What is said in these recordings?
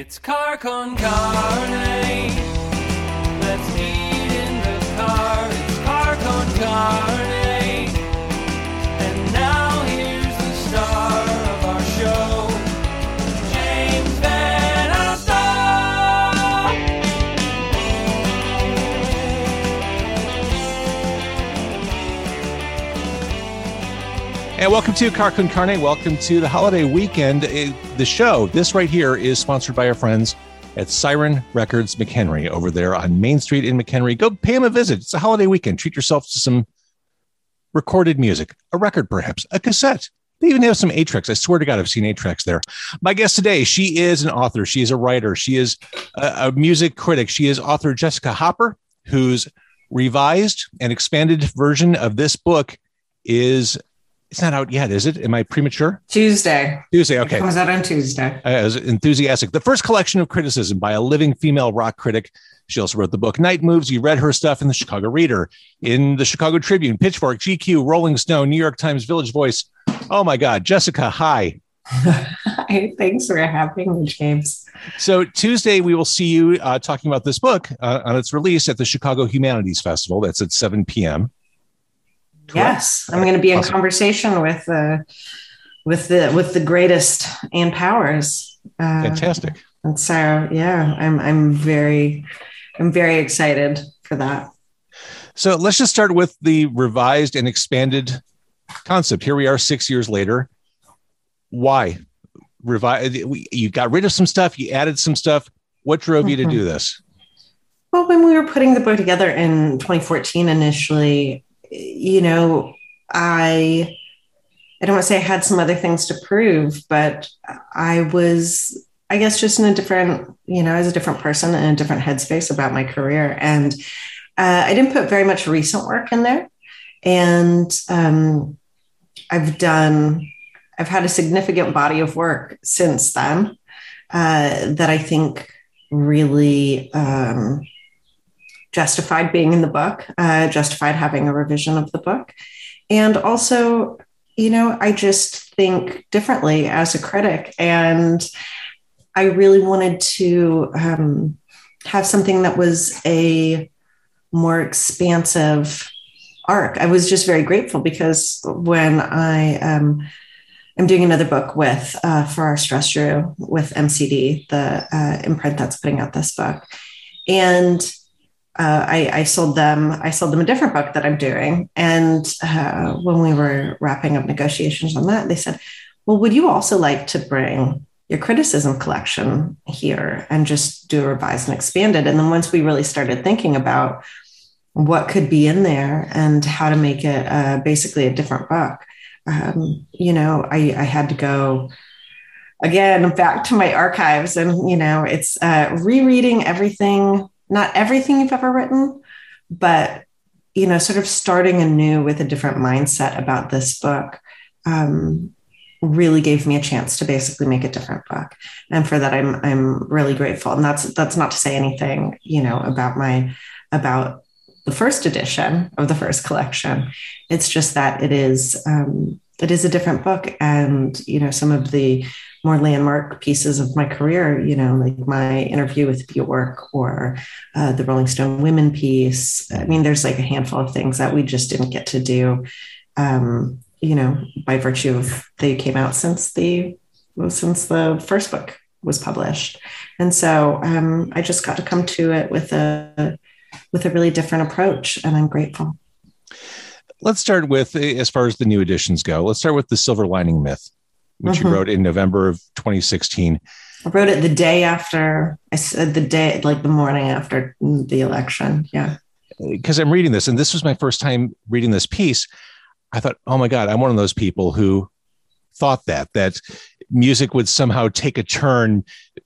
It's car con carne. Let's eat And welcome to Car Con Carne. Welcome to the holiday weekend. Uh, The show, this right here, is sponsored by our friends at Siren Records McHenry over there on Main Street in McHenry. Go pay them a visit. It's a holiday weekend. Treat yourself to some recorded music, a record perhaps, a cassette. They even have some eight tracks. I swear to God, I've seen eight tracks there. My guest today, she is an author. She is a writer. She is a, a music critic. She is author Jessica Hopper, whose revised and expanded version of this book is it's not out yet, is it? Am I premature? Tuesday. Tuesday. It Okay. comes out on Tuesday. I was enthusiastic. The first collection of criticism by a living female rock critic. She also wrote the book Night Moves. You read her stuff in the Chicago Reader, in the Chicago Tribune, Pitchfork, GQ, Rolling Stone, New York Times, Village Voice. Oh my God, Jessica, hi. Hi, Thanks for having me, James. So Tuesday we will see you uh, talking about this book uh, on its release at the Chicago Humanities Festival. That's at 7 p.m. Yes, I'm going to be in conversation with uh, with the with the greatest Ann Powers. Uh, Fantastic. And so, yeah, I'm I'm very I'm very excited for that. So let's just start with the revised and expanded concept. Here we are six years later. Why? Revive you got rid of some stuff, you added some stuff. What drove you to Mhm. do this? Well, when we were putting the book together in 2014 initially, you know, I I don't want to say I had some other things to prove, but I was, I guess, just in a different, you know, as a different person in a different headspace about my career. And uh, I didn't put very much recent work in there. And um, I've done, I've had a significant body of work since then uh, that I think really um, justified being in the book, uh, justified having a revision of the book. And also, you know, I just think differently as a critic. And I really wanted to um, have something that was a more expansive arc. I was just very grateful because when I um, am doing another book with uh, Farrar Straus Giroux with MCD, the uh, imprint that's putting out this book, and uh, I, I sold them. I sold them a different book that I'm doing, and uh, when we were wrapping up negotiations on that, they said, "Well, would you also like to bring?" Your criticism collection here and just do a revised and expanded. And then once we really started thinking about what could be in there and how to make it uh, basically a different book, um, you know, I, I had to go again back to my archives and, you know, it's uh, rereading everything, not everything you've ever written, but, you know, sort of starting anew with a different mindset about this book. Um, really gave me a chance to basically make a different book and for that i'm i'm really grateful and that's that's not to say anything you know about my about the first edition of the first collection. It's just that it is um, it is a different book, and you know some of the more landmark pieces of my career, you know, like my interview with Bjork or uh, the Rolling Stone Women piece. I mean, there's like a handful of things that we just didn't get to do, um, you know, by virtue of they came out since the since the first book was published, and so um, I just got to come to it with a with a really different approach, and I'm grateful. Let's start with eh, as far as the new editions go. Let's start with the silver lining myth, which you Mhm. wrote in November of 2016. I wrote it the day after I said the day, like the morning after the election. Yeah. because I'm reading this, and this was my first time reading this piece. I thought, oh my God, I'm one of those people who thought that that music would somehow take a turn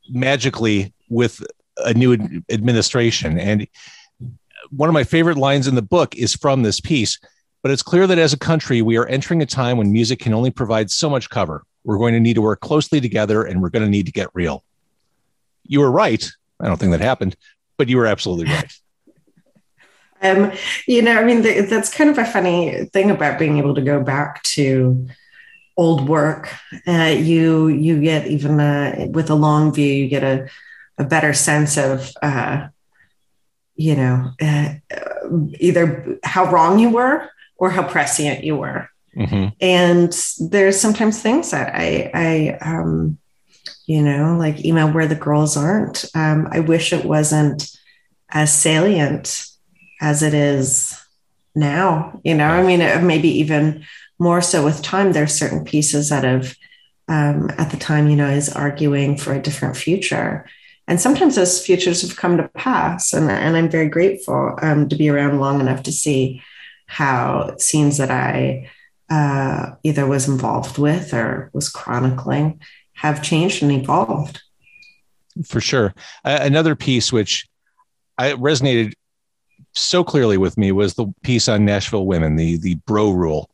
magically with a new administration. And one of my favorite lines in the book is from this piece. But it's clear that as a country, we are entering a time when music can only provide so much cover. We're going to need to work closely together, and we're going to need to get real. You were right. I don't think that happened, but you were absolutely right. Um, you know, I mean, th- that's kind of a funny thing about being able to go back to old work. Uh, you you get even uh, with a long view, you get a, a better sense of uh, you know uh, either how wrong you were or how prescient you were. Mm-hmm. And there's sometimes things that I I um, you know like Emo where the girls aren't. Um, I wish it wasn't as salient as it is now. You know, I mean, maybe even more so with time. There's certain pieces that have, um, at the time, you know, is arguing for a different future. And sometimes those futures have come to pass. And, and I'm very grateful um, to be around long enough to see how scenes that I uh, either was involved with or was chronicling have changed and evolved. For sure. Uh, another piece which I resonated so clearly with me was the piece on Nashville women, the the bro rule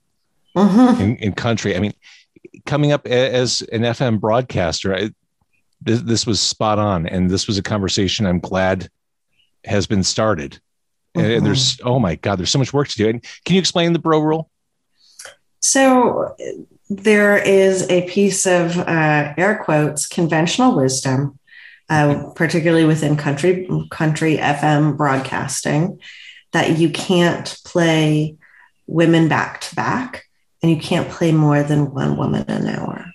mm-hmm. in, in, country. I mean, coming up as an FM broadcaster, I, this, this, was spot on, and this was a conversation I'm glad has been started. Mm-hmm. And there's oh my god, there's so much work to do. And can you explain the bro rule? So there is a piece of uh, air quotes conventional wisdom uh, particularly within country country FM broadcasting, that you can't play women back to back, and you can't play more than one woman an hour.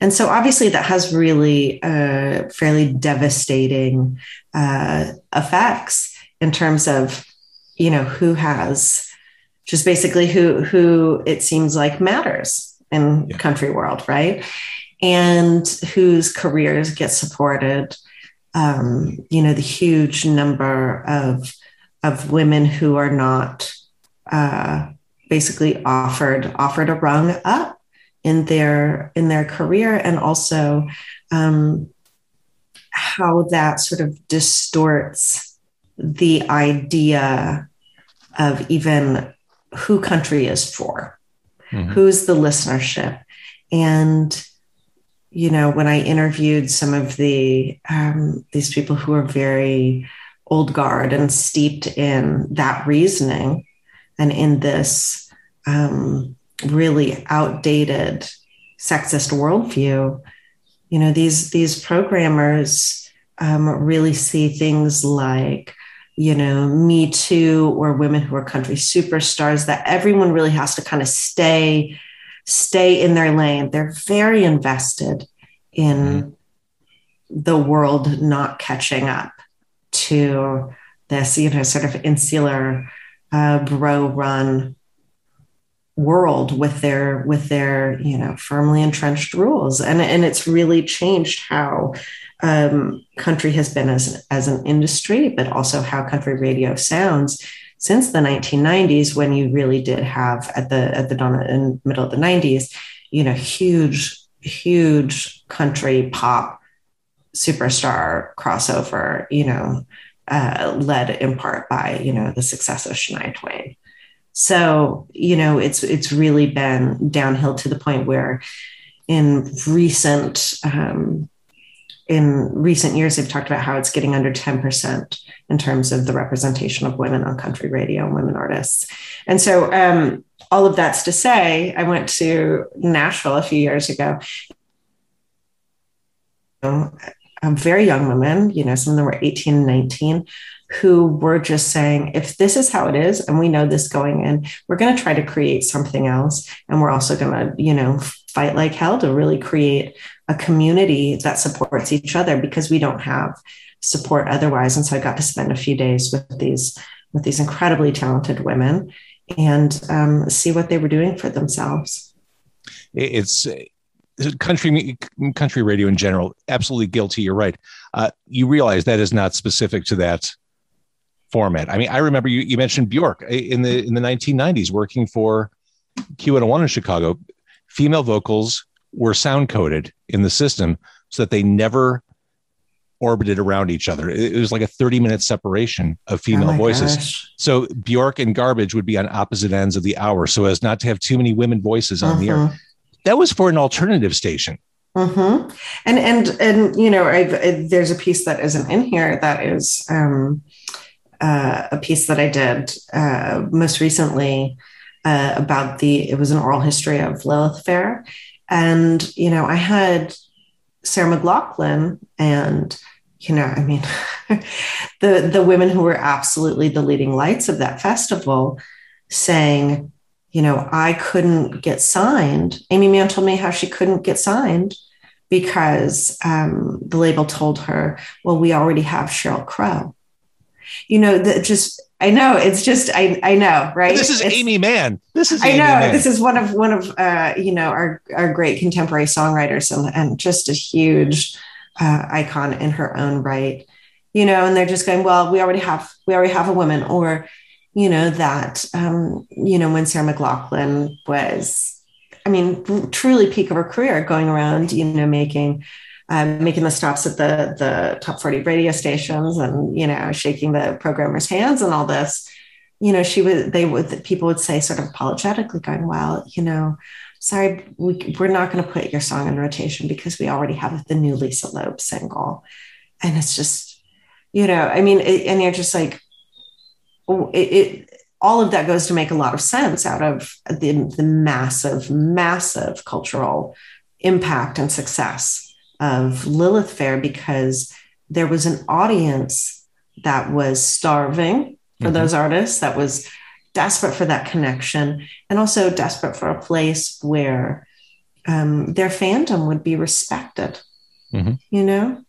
And so, obviously, that has really uh, fairly devastating uh, effects in terms of, you know, who has just basically who who it seems like matters in yeah. country world, right? and whose careers get supported. Um, you know, the huge number of of women who are not uh, basically offered offered a rung up in their in their career, and also um, how that sort of distorts the idea of even who country is for, mm-hmm. who's the listenership, and you know, when I interviewed some of the um, these people who are very old guard and steeped in that reasoning and in this um, really outdated sexist worldview, you know, these these programmers um, really see things like you know, Me Too or women who are country superstars, that everyone really has to kind of stay stay in their lane. They're very invested in mm-hmm. the world not catching up to this, you know, sort of insular, uh, bro run world with their with their you know firmly entrenched rules and and it's really changed how um, country has been as as an industry but also how country radio sounds since the 1990s when you really did have at the at the dawn and middle of the 90s you know huge huge country pop superstar crossover you know uh, led in part by you know the success of shania twain. So you know it's it's really been downhill to the point where in recent um, in recent years, they've talked about how it's getting under 10% in terms of the representation of women on country radio and women artists. And so, um, all of that's to say, I went to Nashville a few years ago. a very young women, you know, some of them were 18 and 19, who were just saying, if this is how it is, and we know this going in, we're going to try to create something else. And we're also going to, you know, fight like hell to really create a community that supports each other because we don't have support otherwise. And so I got to spend a few days with these with these incredibly talented women and um, see what they were doing for themselves. It's country country radio in general. Absolutely guilty. You're right. Uh, you realize that is not specific to that format. I mean, I remember you, you mentioned Bjork in the in the 1990s working for Q101 in Chicago. Female vocals were sound coded in the system so that they never orbited around each other. It was like a 30 minute separation of female oh voices. Gosh. So Bjork and Garbage would be on opposite ends of the hour so as not to have too many women voices on uh-huh. the air. Mm-hmm. That was for an alternative station. Mm-hmm. And and and you know, I, there's a piece that isn't in here that is um, uh, a piece that I did uh, most recently uh, about the, it was an oral history of Lilith Fair. And, you know, I had Sarah McLachlan and, you know, I mean, the, the women who were absolutely the leading lights of that festival saying, you know, I couldn't get signed. Aimee Mann told me how she couldn't get signed because um, the label told her, well, we already have Sheryl Crow. You know, that just I know it's just I I know right. This is it's, Aimee Mann. This is I Aimee know Mann. this is one of one of uh, you know our our great contemporary songwriters and and just a huge uh, icon in her own right. You know, and they're just going well. We already have we already have a woman, or you know that um, you know when Sarah McLachlan was I mean, truly peak of her career, going around, you know, making um, making the stops at the the top 40 radio stations and you know shaking the programmers hands and all this. You know she would they would people would say sort of apologetically going well you know sorry we, we're not going to put your song in rotation because we already have the new lisa loeb single. And it's just you know i mean it, and you're just like it, it all of that goes to make a lot of sense out of the, the massive, massive cultural impact and success of Lilith Fair because there was an audience that was starving for mm-hmm. those artists, that was desperate for that connection, and also desperate for a place where um, their fandom would be respected. Mm-hmm. You know,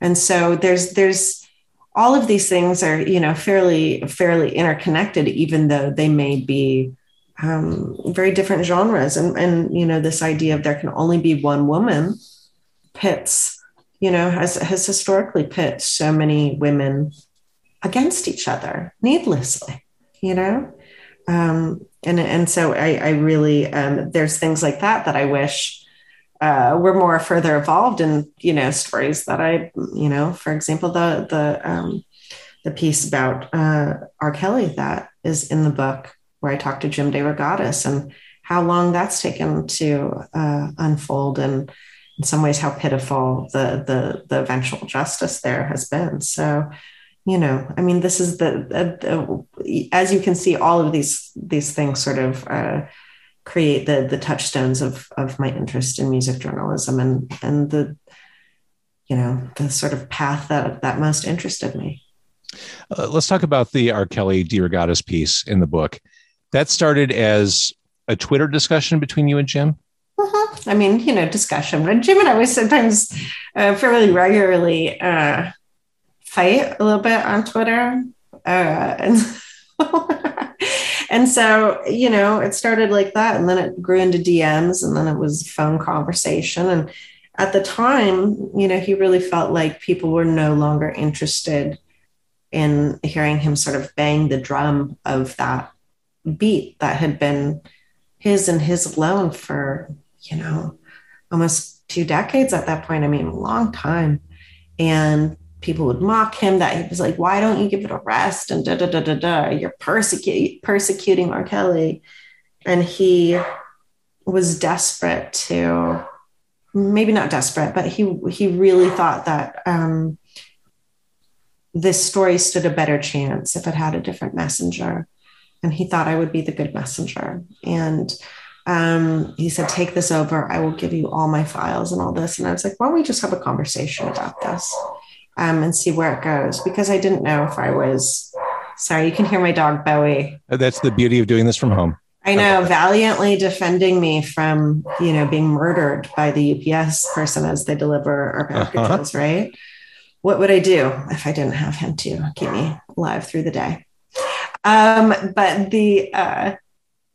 and so there's there's all of these things are you know fairly fairly interconnected even though they may be um, very different genres and and you know this idea of there can only be one woman pits you know has has historically pit so many women against each other needlessly you know um, and and so I, I really um, there's things like that that I wish uh, we're more further evolved in you know stories that I you know for example the the um, the piece about uh, R. Kelly that is in the book where I talked to Jim DeRogatis and how long that's taken to uh, unfold and in some ways how pitiful the the the eventual justice there has been so you know i mean this is the, the, the as you can see all of these these things sort of uh, create the the touchstones of of my interest in music journalism and and the you know the sort of path that that most interested me. Uh, let's talk about the R. Kelly DeRogatis piece in the book. That started as a Twitter discussion between you and Jim. I mean, you know, discussion. But Jim and I was sometimes uh, fairly regularly uh, fight a little bit on Twitter, uh, and and so you know it started like that and then it grew into dms and then it was phone conversation and at the time you know he really felt like people were no longer interested in hearing him sort of bang the drum of that beat that had been his and his alone for you know almost two decades at that point i mean a long time and people would mock him that he was like, why don't you give it a rest? And da da da da da. You're persecute, persecuting R. Kelly. And he was desperate to, maybe not desperate, but he he really thought that um, this story stood a better chance if it had a different messenger. And he thought I would be the good messenger. And um, he said, Take this over. I will give you all my files and all this. And I was like, Why don't we just have a conversation about this? um, and see where it goes because I didn't know if I was. Sorry, you can hear my dog Bowie. Uh, that's the beauty of doing this from home. I know, valiantly defending me from you know being murdered by the UPS person as they deliver our uh-huh. packages. Uh-huh. Right? What would I do if I didn't have him to keep me alive through the day? Um, but the uh,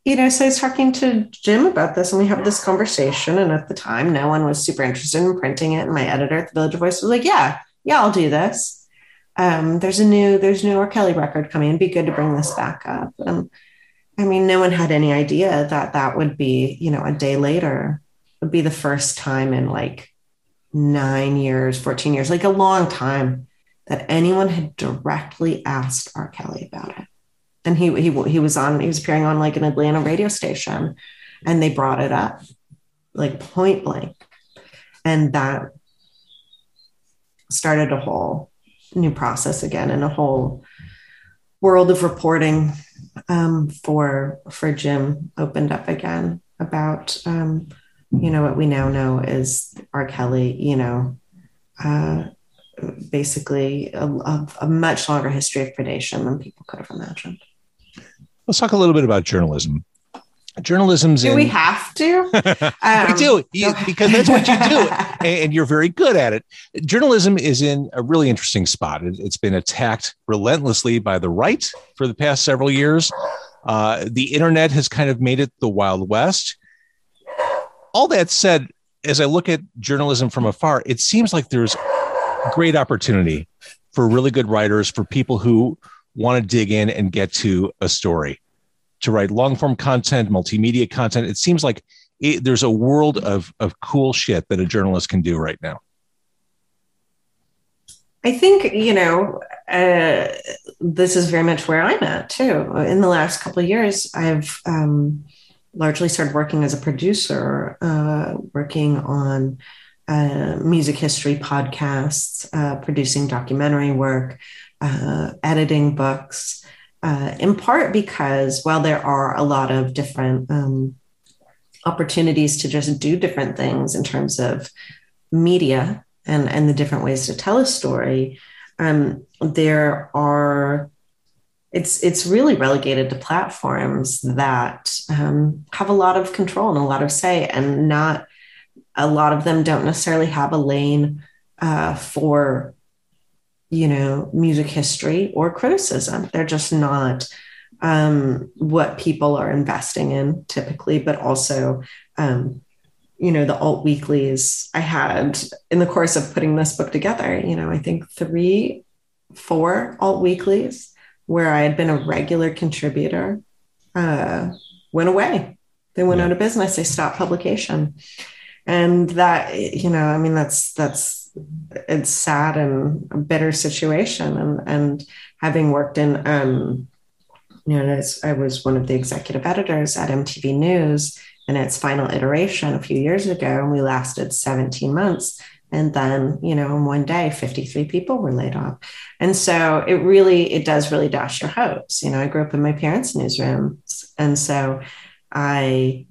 you know, so I was talking to Jim about this, and we have this conversation. And at the time, no one was super interested in printing it. And my editor at the Village Voice was like, "Yeah, yeah, I'll do this. Um, there's a new there's new R. Kelly record coming. It'd be good to bring this back up. And I mean, no one had any idea that that would be, you know, a day later would be the first time in like nine years, 14 years, like a long time that anyone had directly asked R. Kelly about it. And he, he, he was on, he was appearing on like an Atlanta radio station and they brought it up like point blank. And that started a whole new process again and a whole world of reporting um, for for Jim opened up again about um, you know what we now know is R. Kelly. You know, uh, basically a, a, a much longer history of predation than people could have imagined. Let's talk a little bit about journalism. Journalism's Do in, we have to? Um, we do you, because that's what you do, and you're very good at it. Journalism is in a really interesting spot. It, has been attacked relentlessly by the right for the past several years. Uh, the internet has kind of made it the Wild West. All that said, as I look at journalism from afar, it seems like there's great opportunity for really good writers, for people who want to dig in and get to a story, to write long form content, multimedia content. It seems like it, there's a world of, of cool shit that a journalist can do right now. I think, you know, uh, this is very much where I'm at too. In the last couple of years, I've um, largely started working as a producer, uh, working on uh, music history podcasts, uh, producing documentary work, uh, editing books, uh, in part because while there are a lot of different um, opportunities to just do different things in terms of media and, and the different ways to tell a story, um, there are it's it's really relegated to platforms that um, have a lot of control and a lot of say, and not a lot of them don't necessarily have a lane uh, for you know music history or criticism. They're just not um, what people are investing in typically but also um, you know the alt weeklies i had in the course of putting this book together. You know i think three four alt weeklies where i had been a regular contributor uh, went away. They went out of business. They stopped publication. And that you know i mean that's that's it's sad and a bitter situation. And and having worked in um you know i was one of the executive editors at mtv news in its final iteration a few years ago and we lasted 17 months. And then you know in one day 53 people were laid off. And so it really it does really dash your hopes. You know i grew up in my parents newsroom and so i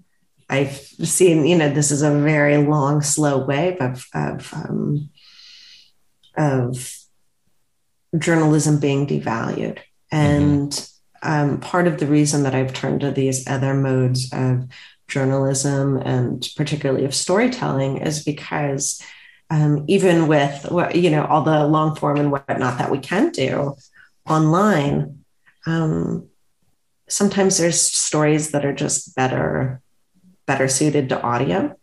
I've seen, you know, this is a very long, slow wave of of, um, of journalism being devalued, and mm-hmm. um, part of the reason that I've turned to these other modes of journalism and particularly of storytelling is because um, even with you know all the long form and whatnot that we can do online, um, sometimes there's stories that are just better better suited to audio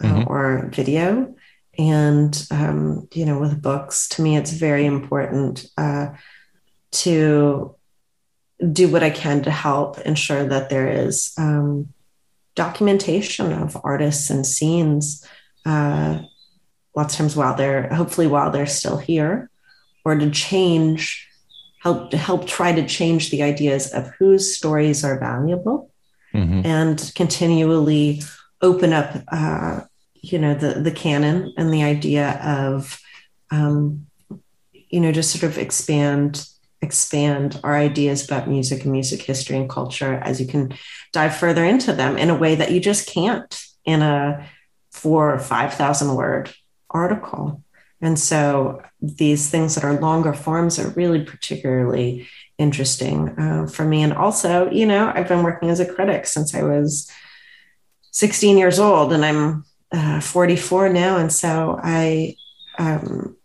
uh, mm-hmm. or video. And, um, you know, with books, to me, it's very important uh, to do what I can to help ensure that there is um, documentation of artists and scenes. Uh, lots of times while they're hopefully while they're still here, or to change, help to help try to change the ideas of whose stories are valuable mm-hmm. and continually open up, uh, you know, the the canon and the idea of, um, you know, just sort of expand expand our ideas about music and music history and culture as you can dive further into them in a way that you just can't in a four or five thousand word article. And so these things that are longer forms are really particularly interesting uh, for me. And also, you know, I've been working as a critic since I was 16 years old, and I'm uh, 44 now. And so I, um,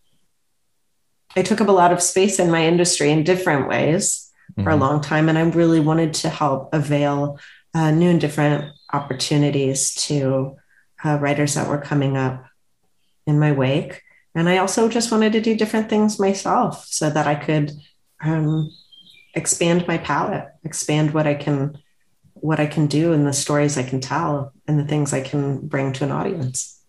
I took up a lot of space in my industry in different ways mm-hmm. for a mm-hmm. long time, and I really wanted to help avail uh, new and different opportunities to uh, writers that were coming up in my wake. And I also just wanted to do different things myself so that I could um, expand my palette, expand what I can what I can do and the stories I can tell and the things I can bring to an audience.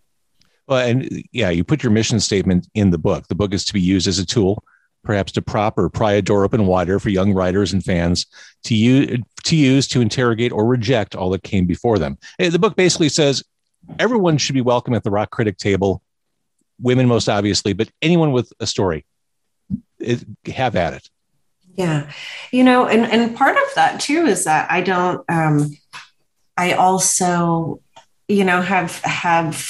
Well, and yeah, you put your mission statement in the book. The book is to be used as a tool, perhaps to prop or pry a door open wider for young writers and fans to use to use to interrogate or reject all that came before them. The book basically says everyone should be welcome at the rock critic table, women most obviously, but anyone with a story, it, have at it. Yeah. You know, and, and part of that too is that I don't um I also, you know, have have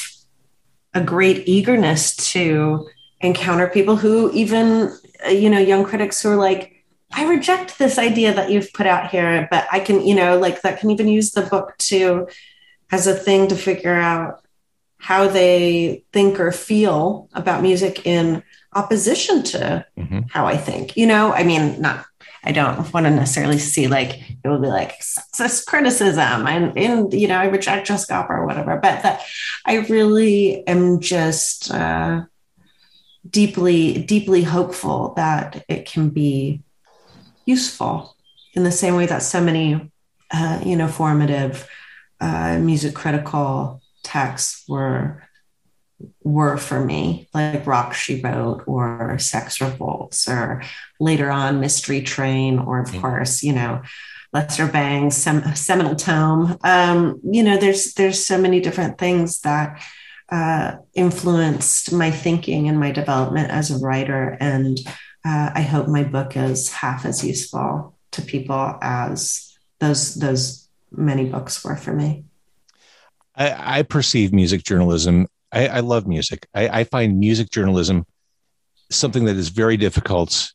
a great eagerness to encounter people who even uh, you know, young critics who are like, I reject this idea that you've put out here, but I can, you know, like that can even use the book to as a thing to figure out how they think or feel about music in opposition to Mm-hmm. how I think. You know, I mean, not I don't want to necessarily see like it will be like sexist criticism and and you know I reject Jessica Hopper or whatever, but that I really am just uh, deeply deeply hopeful that it can be useful in the same way that so many uh, you know formative uh, music critical texts were were for me, like Rock She Wrote or Sex Revolts, or later on Mystery Train, or of Mhm. course, you know, Lester Bangs' Sem- Seminal Tome. Um, you know, there's there's so many different things that uh, influenced my thinking and my development as a writer, and uh, I hope my book is half as useful to people as those those many books were for me. I, I perceive music journalism. I, I love music. I, I find music journalism something that is very difficult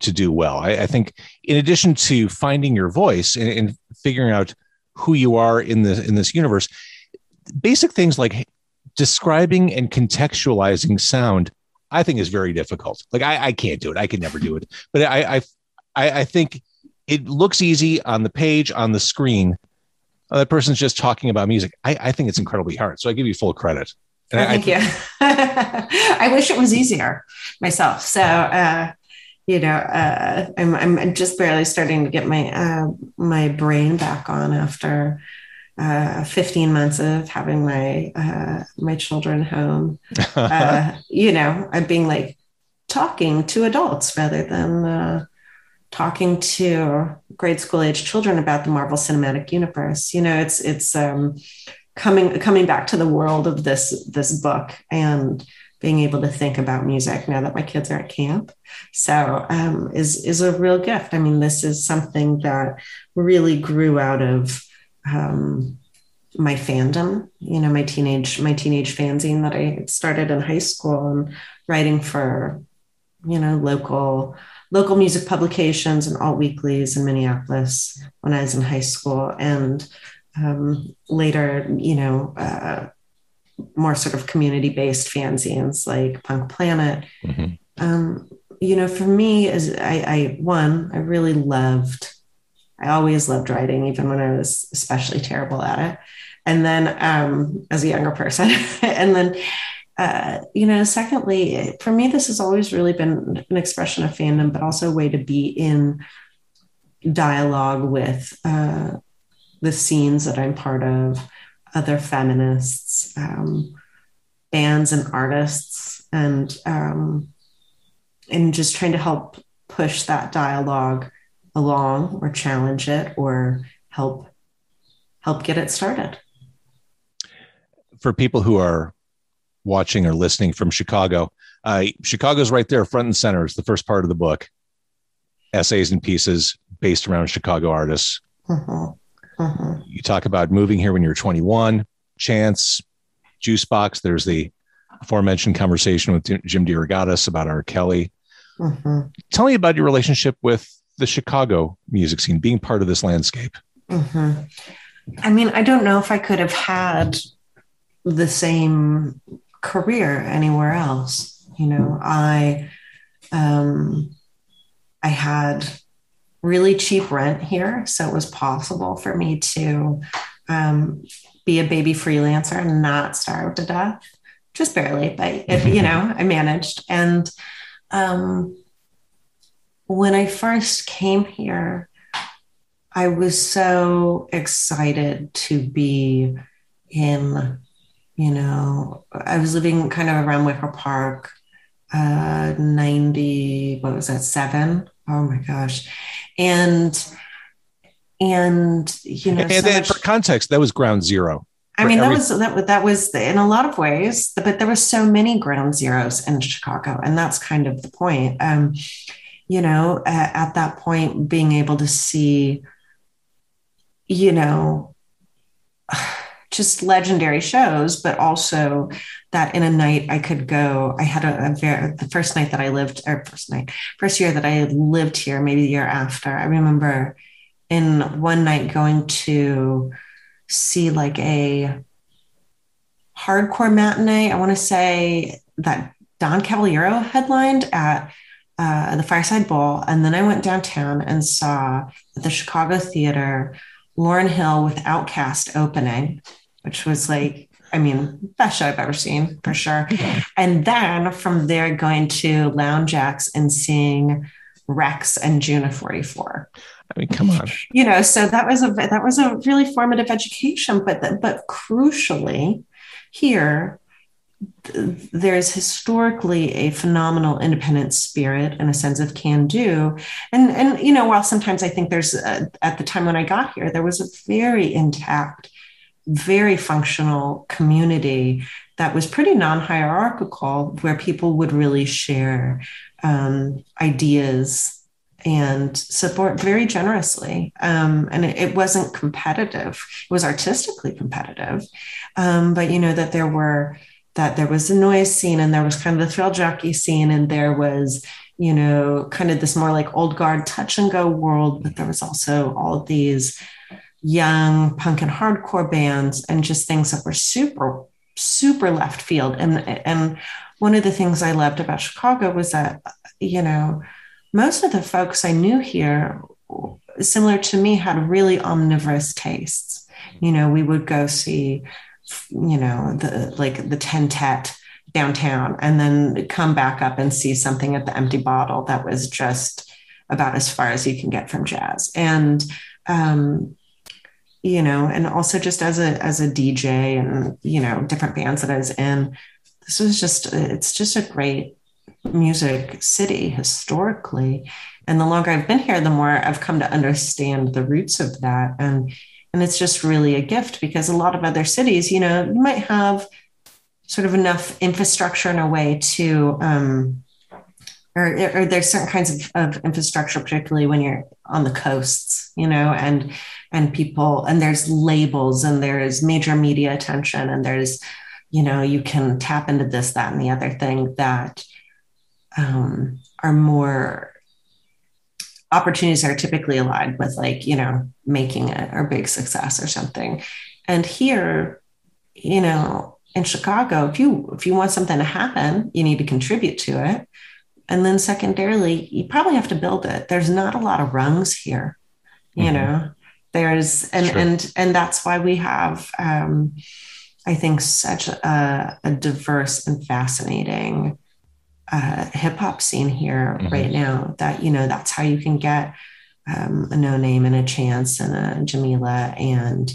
to do well. I, I think, in addition to finding your voice and, and figuring out who you are in the in this universe, basic things like describing and contextualizing sound, I think is very difficult. Like I, can't do it. I could never do it. But I, I, I, think it looks easy on the page on the screen. Uh, that person's just talking about music. I, I think it's incredibly hard. So I give you full credit. Oh, I- I thank you. I wish it was easier myself. So, uh, you know, uh, I'm, I'm just barely starting to get my uh, my brain back on after uh, 15 months of having my uh, my children home. Uh, you know, I'm being like talking to adults rather than uh, talking to grade school age children about the Marvel Cinematic Universe. You know, it's it's um, coming coming back to the world of this this book and being able to think about music now that my kids are at camp. So um, is is a real gift. I mean this is something that really grew out of um, my fandom you know my teenage my teenage fanzine that i started in high school and writing for you know local local music publications and alt weeklies in minneapolis when i was in high school. And um, later, you know, uh, more sort of community based fanzines like Punk Planet. Mhm. Um, you know, for me, as I, I, one, I really loved, I always loved writing, even when I was especially terrible at it. And then um, as a younger person, and then, uh, you know, secondly, for me, this has always really been an expression of fandom, but also a way to be in dialogue with uh, the scenes that I'm part of, other feminists, um, bands and artists, and um, and just trying to help push that dialogue along, or challenge it, or help help get it started. For people who are watching or listening from Chicago, uh, Chicago's right there, front and center. It's the first part of the book. Essays and pieces based around Chicago artists. Mhm. Mhm. you talk about moving here when you're 21 chance juice box there's the aforementioned conversation with jim DeRogatis about r kelly Mhm. tell me about your relationship with the chicago music scene being part of this landscape Mhm. I mean, I don't know if I could have had the same career anywhere else. You know, I um, I had really cheap rent here, so it was possible for me to um, be a baby freelancer and not starve to death, just barely, but it, you know, I managed. And um, when I first came here, I was so excited to be in, you know, I was living kind of around Wicker Park, uh, 90, what was that, seven? Oh my gosh. And, and, you know, and so then much- for context that was ground zero I mean, that was that, was- that was in a lot of ways, but there were so many ground zeros in Chicago, and that's kind of the point. Um, you know, at that point, being able to see, you know, just legendary shows, but also that in a night I could go. I had a, a very the first night that I lived, or first night, first year that I lived here, maybe the year after. I remember in one night going to see like a hardcore matinee. I want to say that Don Caballero headlined at uh, the Fireside Bowl, and then I went downtown and saw at the Chicago Theater Lauryn Hill with OutKast opening which was like, I mean, best show I've ever seen for sure. And then from there, going to Lounge Ax and seeing Rex and June of 44. I mean, come on. You know, so that was a that was a really formative education, but but crucially, here there's historically a phenomenal independent spirit and a sense of can do and and you know while sometimes i think there's a, at the time when i got here there was a very intact very functional community that was pretty non-hierarchical where people would really share um, ideas and support very generously. Um, and it, it, wasn't competitive. It was artistically competitive. Um, but you know that there were that there was a noise scene and there was kind of the thrill jockey scene and there was you know kind of this more like old guard touch and go world but there was also all of these young punk and hardcore bands and just things that were super super left field. And and one of the things i loved about chicago was that you know most of the folks i knew here similar to me had really omnivorous tastes. You know we would go see you know the like the Tentet downtown and then come back up and see something at the empty bottle that was just about as far as you can get from jazz. And um, you know, and also just as a as a DJ and you know different bands that I was in, this was just it's just a great music city historically. And the longer I've been here, the more I've come to understand the roots of that. And and it's just really a gift because a lot of other cities, you know, you might have sort of enough infrastructure in a way to um, or, or, there's certain kinds of, of, infrastructure, particularly when you're on the coasts, you know, and and people and there's labels and there's major media attention and there's you know you can tap into this that and the other thing that um, are more opportunities are typically aligned with like you know making it or big success or something. And here you know in chicago if you if you want something to happen you need to contribute to it. And then secondarily you probably have to build it. There's not a lot of rungs here you mm-hmm. know there's and sure. and and that's why we have um, i think such a, a diverse and fascinating uh, hip hop scene here mm-hmm. right now that you know that's how you can get um, a Noname and a chance and a jamila and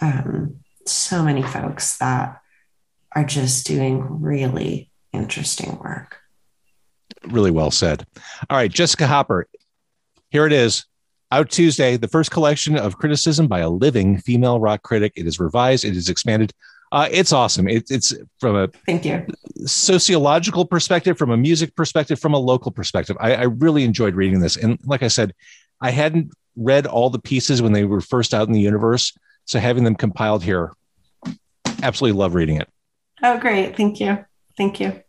um, so many folks that are just doing really interesting work really well said all right jessica hopper here it is out Tuesday, the first collection of criticism by a living female rock critic. It is revised, it is expanded. Uh, it's awesome. It, it's from a thank you sociological perspective, from a music perspective, from a local perspective. I, I really enjoyed reading this, and like I said, I hadn't read all the pieces when they were first out in the universe, so having them compiled here, absolutely love reading it. Oh, great! Thank you, thank you.